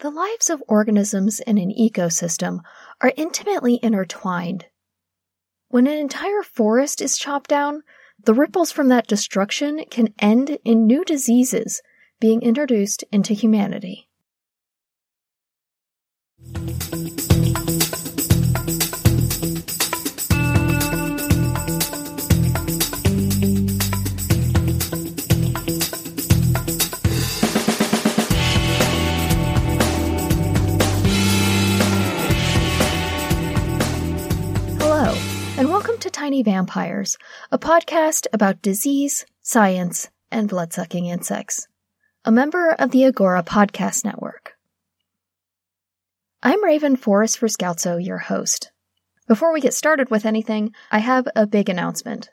The lives of organisms in an ecosystem are intimately intertwined. When an entire forest is chopped down, the ripples from that destruction can end in new diseases being introduced into humanity. Tiny Vampires, a podcast about disease, science, and blood sucking insects. A member of the Agora Podcast Network. I'm Raven Forrest for Scoutso, your host. Before we get started with anything, I have a big announcement.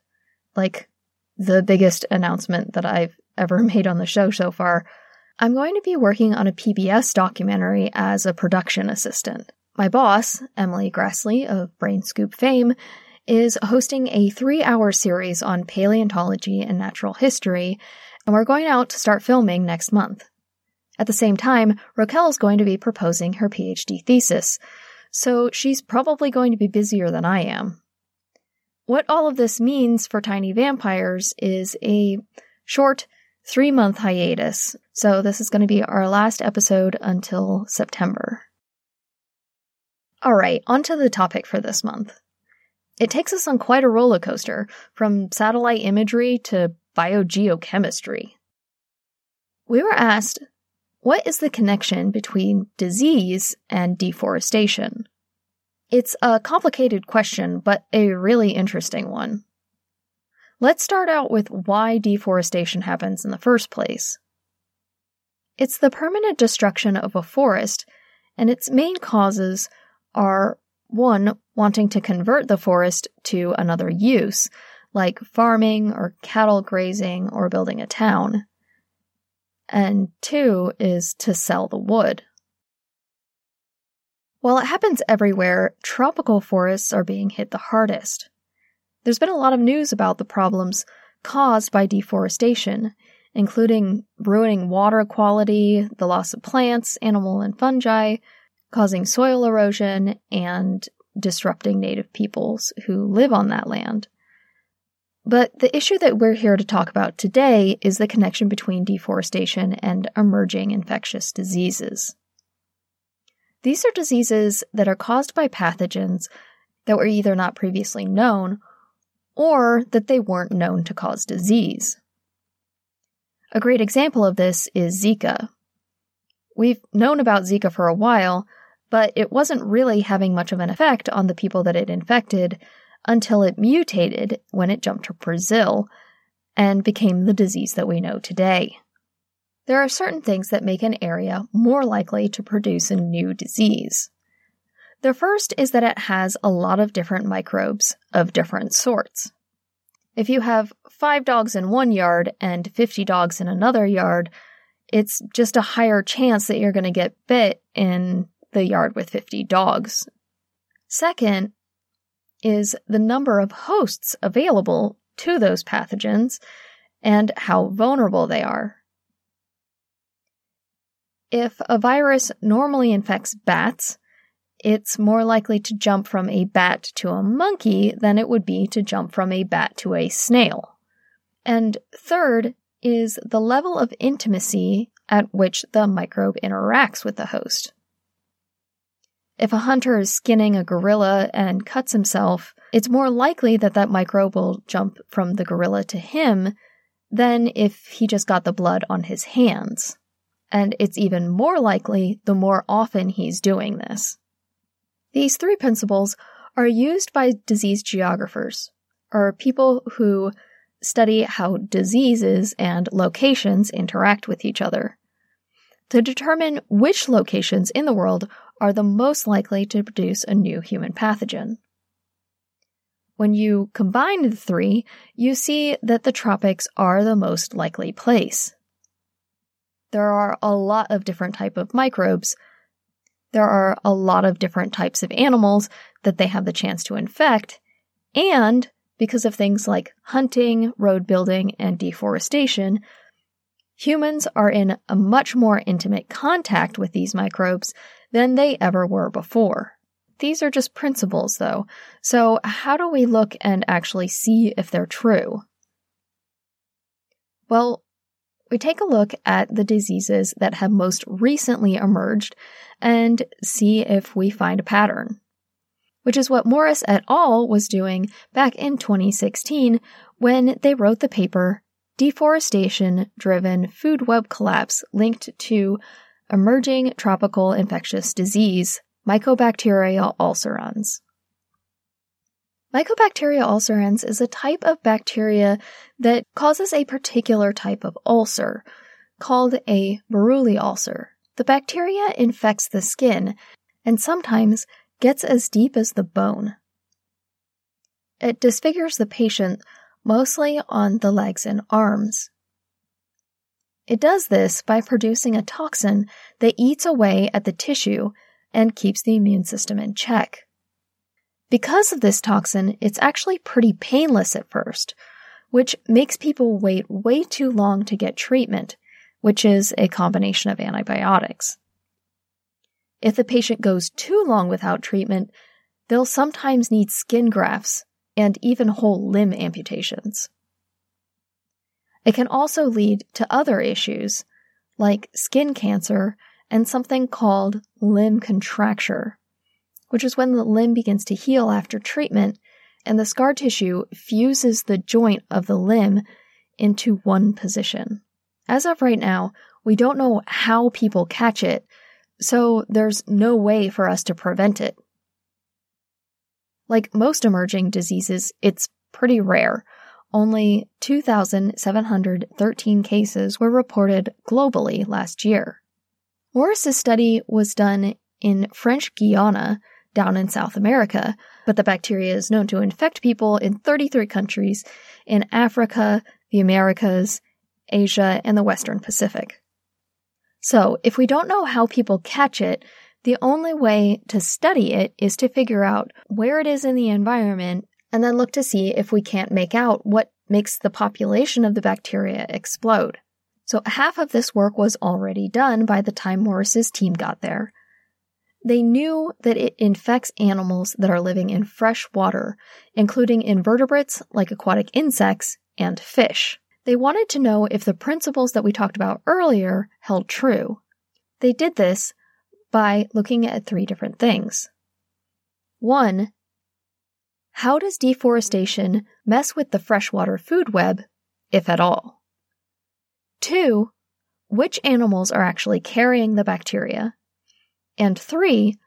Like, the biggest announcement that I've ever made on the show so far. I'm going to be working on a PBS documentary as a production assistant. My boss, Emily Graslie of Brain Scoop fame, is hosting a three hour series on paleontology and natural history, and we're going out to start filming next month. At the same time, Raquel is going to be proposing her PhD thesis, so she's probably going to be busier than I am. What all of this means for Tiny Vampires is a short three month hiatus, so this is going to be our last episode until September. Alright, on to the topic for this month. It takes us on quite a roller coaster, from satellite imagery to biogeochemistry. We were asked, what is the connection between disease and deforestation? It's a complicated question, but a really interesting one. Let's start out with why deforestation happens in the first place. It's the permanent destruction of a forest, and its main causes are one, wanting to convert the forest to another use, like farming or cattle grazing or building a town. And two is to sell the wood. While it happens everywhere, tropical forests are being hit the hardest. There's been a lot of news about the problems caused by deforestation, including ruining water quality, the loss of plants, animal, and fungi, causing soil erosion, and disrupting native peoples who live on that land. But the issue that we're here to talk about today is the connection between deforestation and emerging infectious diseases. These are diseases that are caused by pathogens that were either not previously known or that they weren't known to cause disease. A great example of this is Zika. We've known about Zika for a while, but it wasn't really having much of an effect on the people that it infected until it mutated when it jumped to Brazil and became the disease that we know today. There are certain things that make an area more likely to produce a new disease. The first is that it has a lot of different microbes of different sorts. If you have five dogs in one yard and 50 dogs in another yard, it's just a higher chance that you're going to get bit in the yard with 50 dogs. Second is the number of hosts available to those pathogens and how vulnerable they are. If a virus normally infects bats, it's more likely to jump from a bat to a monkey than it would be to jump from a bat to a snail. And third, is the level of intimacy at which the microbe interacts with the host. If a hunter is skinning a gorilla and cuts himself, it's more likely that that microbe will jump from the gorilla to him than if he just got the blood on his hands. And it's even more likely the more often he's doing this. These three principles are used by disease geographers, or people who study how diseases and locations interact with each other, to determine which locations in the world are the most likely to produce a new human pathogen. When you combine the three, you see that the tropics are the most likely place. There are a lot of different type of microbes. There are a lot of different types of animals that they have the chance to infect, and because of things like hunting, road building, and deforestation, humans are in a much more intimate contact with these microbes than they ever were before. These are just principles, though, so how do we look and actually see if they're true? Well, we take a look at the diseases that have most recently emerged and see if we find a pattern which is what Morris et al. was doing back in 2016 when they wrote the paper Deforestation Driven Food Web Collapse Linked to Emerging Tropical Infectious Disease, Mycobacteria ulcerans. Mycobacteria ulcerans is a type of bacteria that causes a particular type of ulcer called a Buruli ulcer. The bacteria infects the skin and sometimes gets as deep as the bone. It disfigures the patient mostly on the legs and arms. It does this by producing a toxin that eats away at the tissue and keeps the immune system in check. Because of this toxin, it's actually pretty painless at first, which makes people wait way too long to get treatment, which is a combination of antibiotics. If the patient goes too long without treatment, they'll sometimes need skin grafts and even whole limb amputations. It can also lead to other issues like skin cancer and something called limb contracture, which is when the limb begins to heal after treatment and the scar tissue fuses the joint of the limb into one position. As of right now, we don't know how people catch it so there's no way for us to prevent it. Like most emerging diseases, it's pretty rare. Only 2,713 cases were reported globally last year. Morris's study was done in French Guiana, down in South America, but the bacteria is known to infect people in 33 countries in Africa, the Americas, Asia, and the Western Pacific. So, if we don't know how people catch it, the only way to study it is to figure out where it is in the environment and then look to see if we can't make out what makes the population of the bacteria explode. So, half of this work was already done by the time Morris's team got there. They knew that it infects animals that are living in fresh water, including invertebrates like aquatic insects and fish. They wanted to know if the principles that we talked about earlier held true. They did this by looking at three different things. One, how does deforestation mess with the freshwater food web, if at all? Two, which animals are actually carrying the bacteria? And three,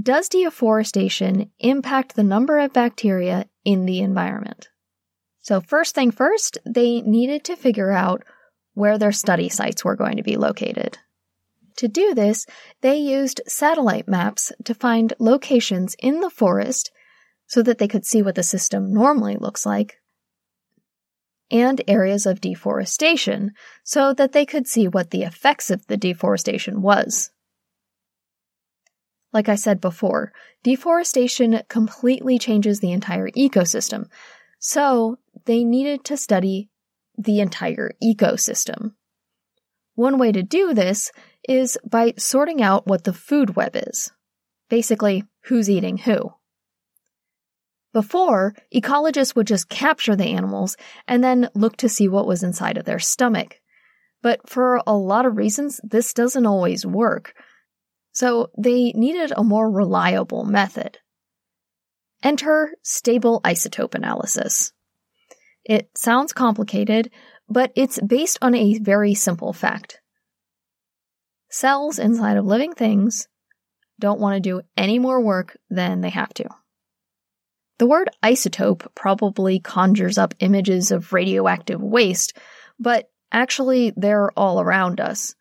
does deforestation impact the number of bacteria in the environment? So, first thing first, they needed to figure out where their study sites were going to be located. To do this, they used satellite maps to find locations in the forest so that they could see what the system normally looks like, and areas of deforestation so that they could see what the effects of the deforestation was. Like I said before, deforestation completely changes the entire ecosystem, so they needed to study the entire ecosystem. One way to do this is by sorting out what the food web is. Basically, who's eating who. Before, ecologists would just capture the animals and then look to see what was inside of their stomach. But for a lot of reasons, this doesn't always work. So they needed a more reliable method. Enter stable isotope analysis. It sounds complicated, but it's based on a very simple fact. Cells inside of living things don't want to do any more work than they have to. The word isotope probably conjures up images of radioactive waste, but actually they're all around us.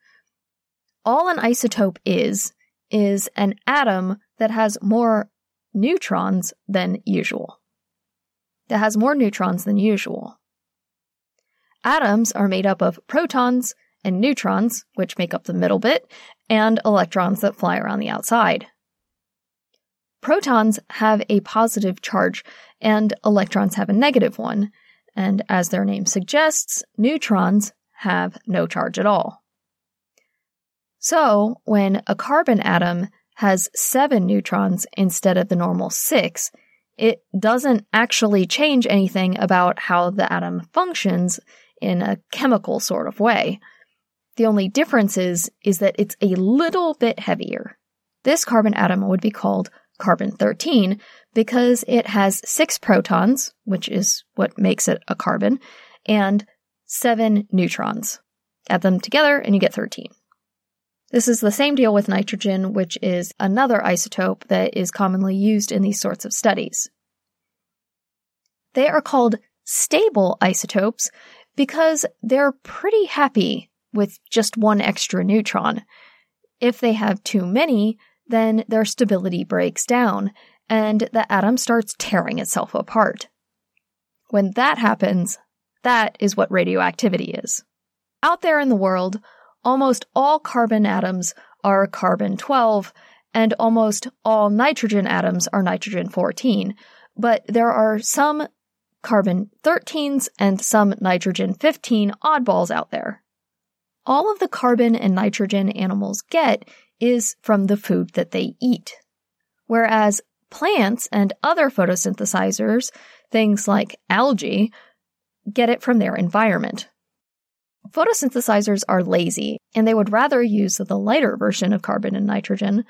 All an isotope is, is an atom that has more neutrons than usual. That has more neutrons than usual. Atoms are made up of protons and neutrons, which make up the middle bit, and electrons that fly around the outside. Protons have a positive charge and electrons have a negative one, and as their name suggests, neutrons have no charge at all. So, when a carbon atom has seven neutrons instead of the normal six, it doesn't actually change anything about how the atom functions in a chemical sort of way. The only difference is, is that it's a little bit heavier. This carbon atom would be called carbon 13 because it has six protons, which is what makes it a carbon, and seven neutrons. Add them together and you get 13. This is the same deal with nitrogen, which is another isotope that is commonly used in these sorts of studies. They are called stable isotopes because they're pretty happy with just one extra neutron. If they have too many, then their stability breaks down and the atom starts tearing itself apart. When that happens, that is what radioactivity is. Out there in the world, almost all carbon atoms are carbon 12, and almost all nitrogen atoms are nitrogen 14, but there are some carbon 13s and some nitrogen 15 oddballs out there. All of the carbon and nitrogen animals get is from the food that they eat. Whereas plants and other photosynthesizers, things like algae, get it from their environment. Photosynthesizers are lazy, and they would rather use the lighter version of carbon and nitrogen,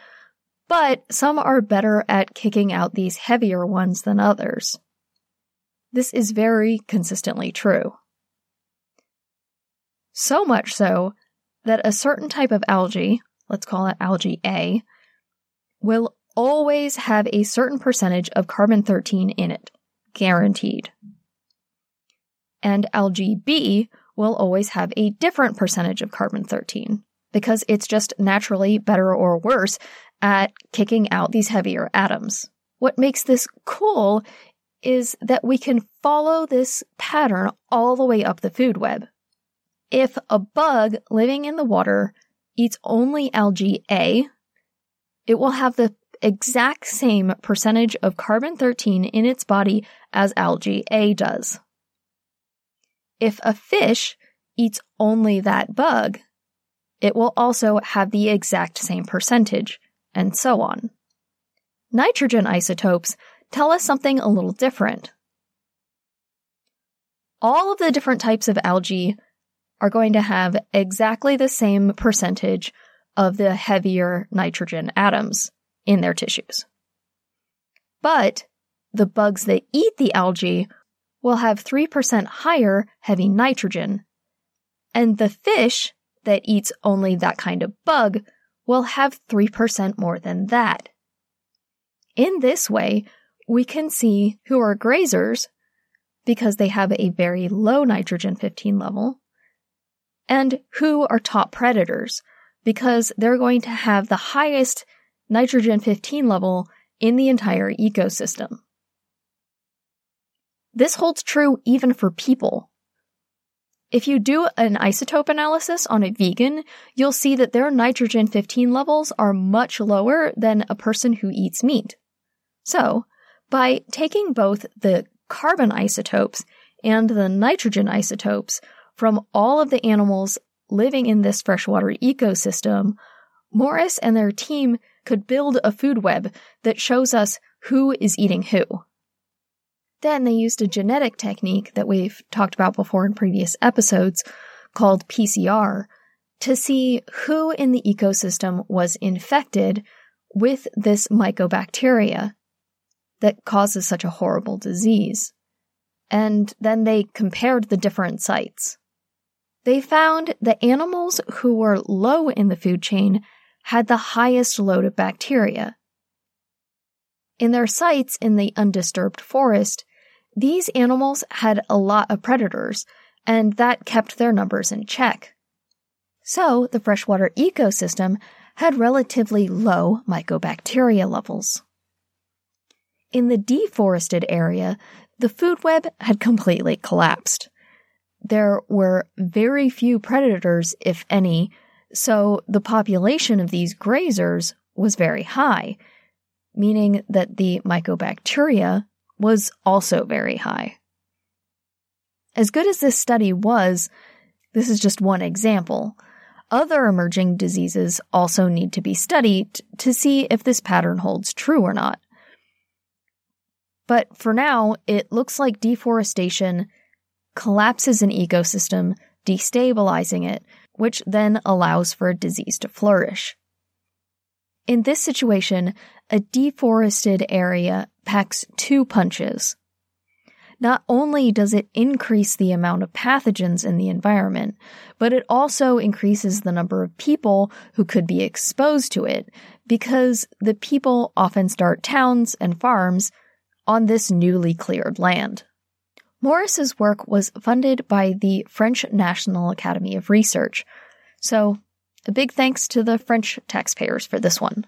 but some are better at kicking out these heavier ones than others. This is very consistently true. So much so that a certain type of algae, let's call it algae A, will always have a certain percentage of carbon 13 in it, guaranteed. And algae B will always have a different percentage of carbon 13 because it's just naturally better or worse at kicking out these heavier atoms. What makes this cool is that we can follow this pattern all the way up the food web. If a bug living in the water eats only algae A, it will have the exact same percentage of carbon 13 in its body as algae A does. If a fish eats only that bug, it will also have the exact same percentage, and so on. Nitrogen isotopes tell us something a little different. All of the different types of algae are going to have exactly the same percentage of the heavier nitrogen atoms in their tissues. But the bugs that eat the algae will have 3% higher heavy nitrogen. And the fish that eats only that kind of bug will have 3% more than that. In this way, we can see who are grazers because they have a very low nitrogen 15 level and who are top predators because they're going to have the highest nitrogen 15 level in the entire ecosystem. This holds true even for people. If you do an isotope analysis on a vegan, you'll see that their nitrogen 15 levels are much lower than a person who eats meat. So, by taking both the carbon isotopes and the nitrogen isotopes from all of the animals living in this freshwater ecosystem, Morris and their team could build a food web that shows us who is eating who. Then they used a genetic technique that we've talked about before in previous episodes called PCR to see who in the ecosystem was infected with this mycobacteria that causes such a horrible disease. And then they compared the different sites. They found that animals who were low in the food chain had the highest load of bacteria. In their sites in the undisturbed forest, these animals had a lot of predators, and that kept their numbers in check. So the freshwater ecosystem had relatively low mycobacteria levels. In the deforested area, the food web had completely collapsed. There were very few predators, if any, so the population of these grazers was very high, meaning that the mycobacteria was also very high. As good as this study was, this is just one example. Other emerging diseases also need to be studied to see if this pattern holds true or not. But for now, it looks like deforestation collapses an ecosystem, destabilizing it, which then allows for a disease to flourish. In this situation, a deforested area packs two punches. Not only does it increase the amount of pathogens in the environment, but it also increases the number of people who could be exposed to it because the people often start towns and farms on this newly cleared land. Morris's work was funded by the French National Academy of Research, so a big thanks to the French taxpayers for this one.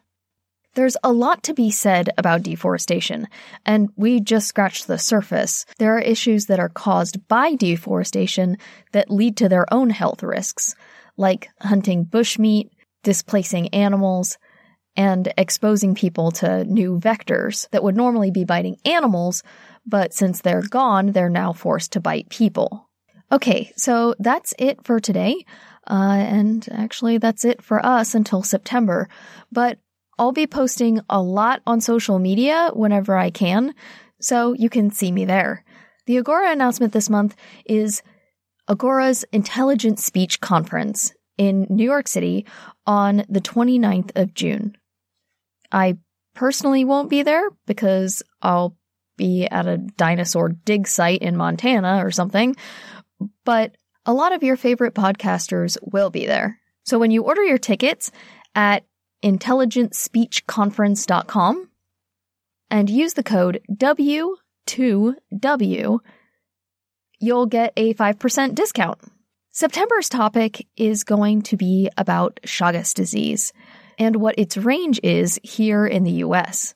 There's a lot to be said about deforestation, and we just scratched the surface. There are issues that are caused by deforestation that lead to their own health risks, like hunting bushmeat, displacing animals, and exposing people to new vectors that would normally be biting animals, but since they're gone, they're now forced to bite people. Okay, so that's it for today. Uh, and actually, that's it for us until September. But I'll be posting a lot on social media whenever I can, so you can see me there. The Agora announcement this month is Agora's Intelligent Speech Conference in New York City on the 29th of June. I personally won't be there because I'll be at a dinosaur dig site in Montana or something, but a lot of your favorite podcasters will be there. So when you order your tickets at intelligentspeechconference.com and use the code W2W, you'll get a 5% discount. September's topic is going to be about Chagas disease and what its range is here in the US.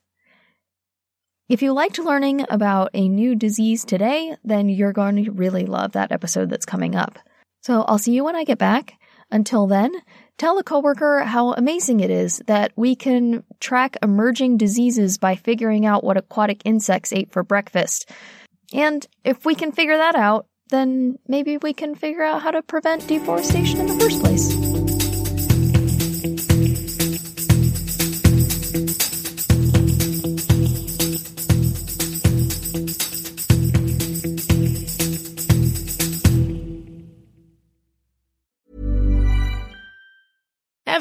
If you liked learning about a new disease today, then you're going to really love that episode that's coming up. So I'll see you when I get back. Until then, tell a coworker how amazing it is that we can track emerging diseases by figuring out what aquatic insects ate for breakfast. And if we can figure that out, then maybe we can figure out how to prevent deforestation in the first place.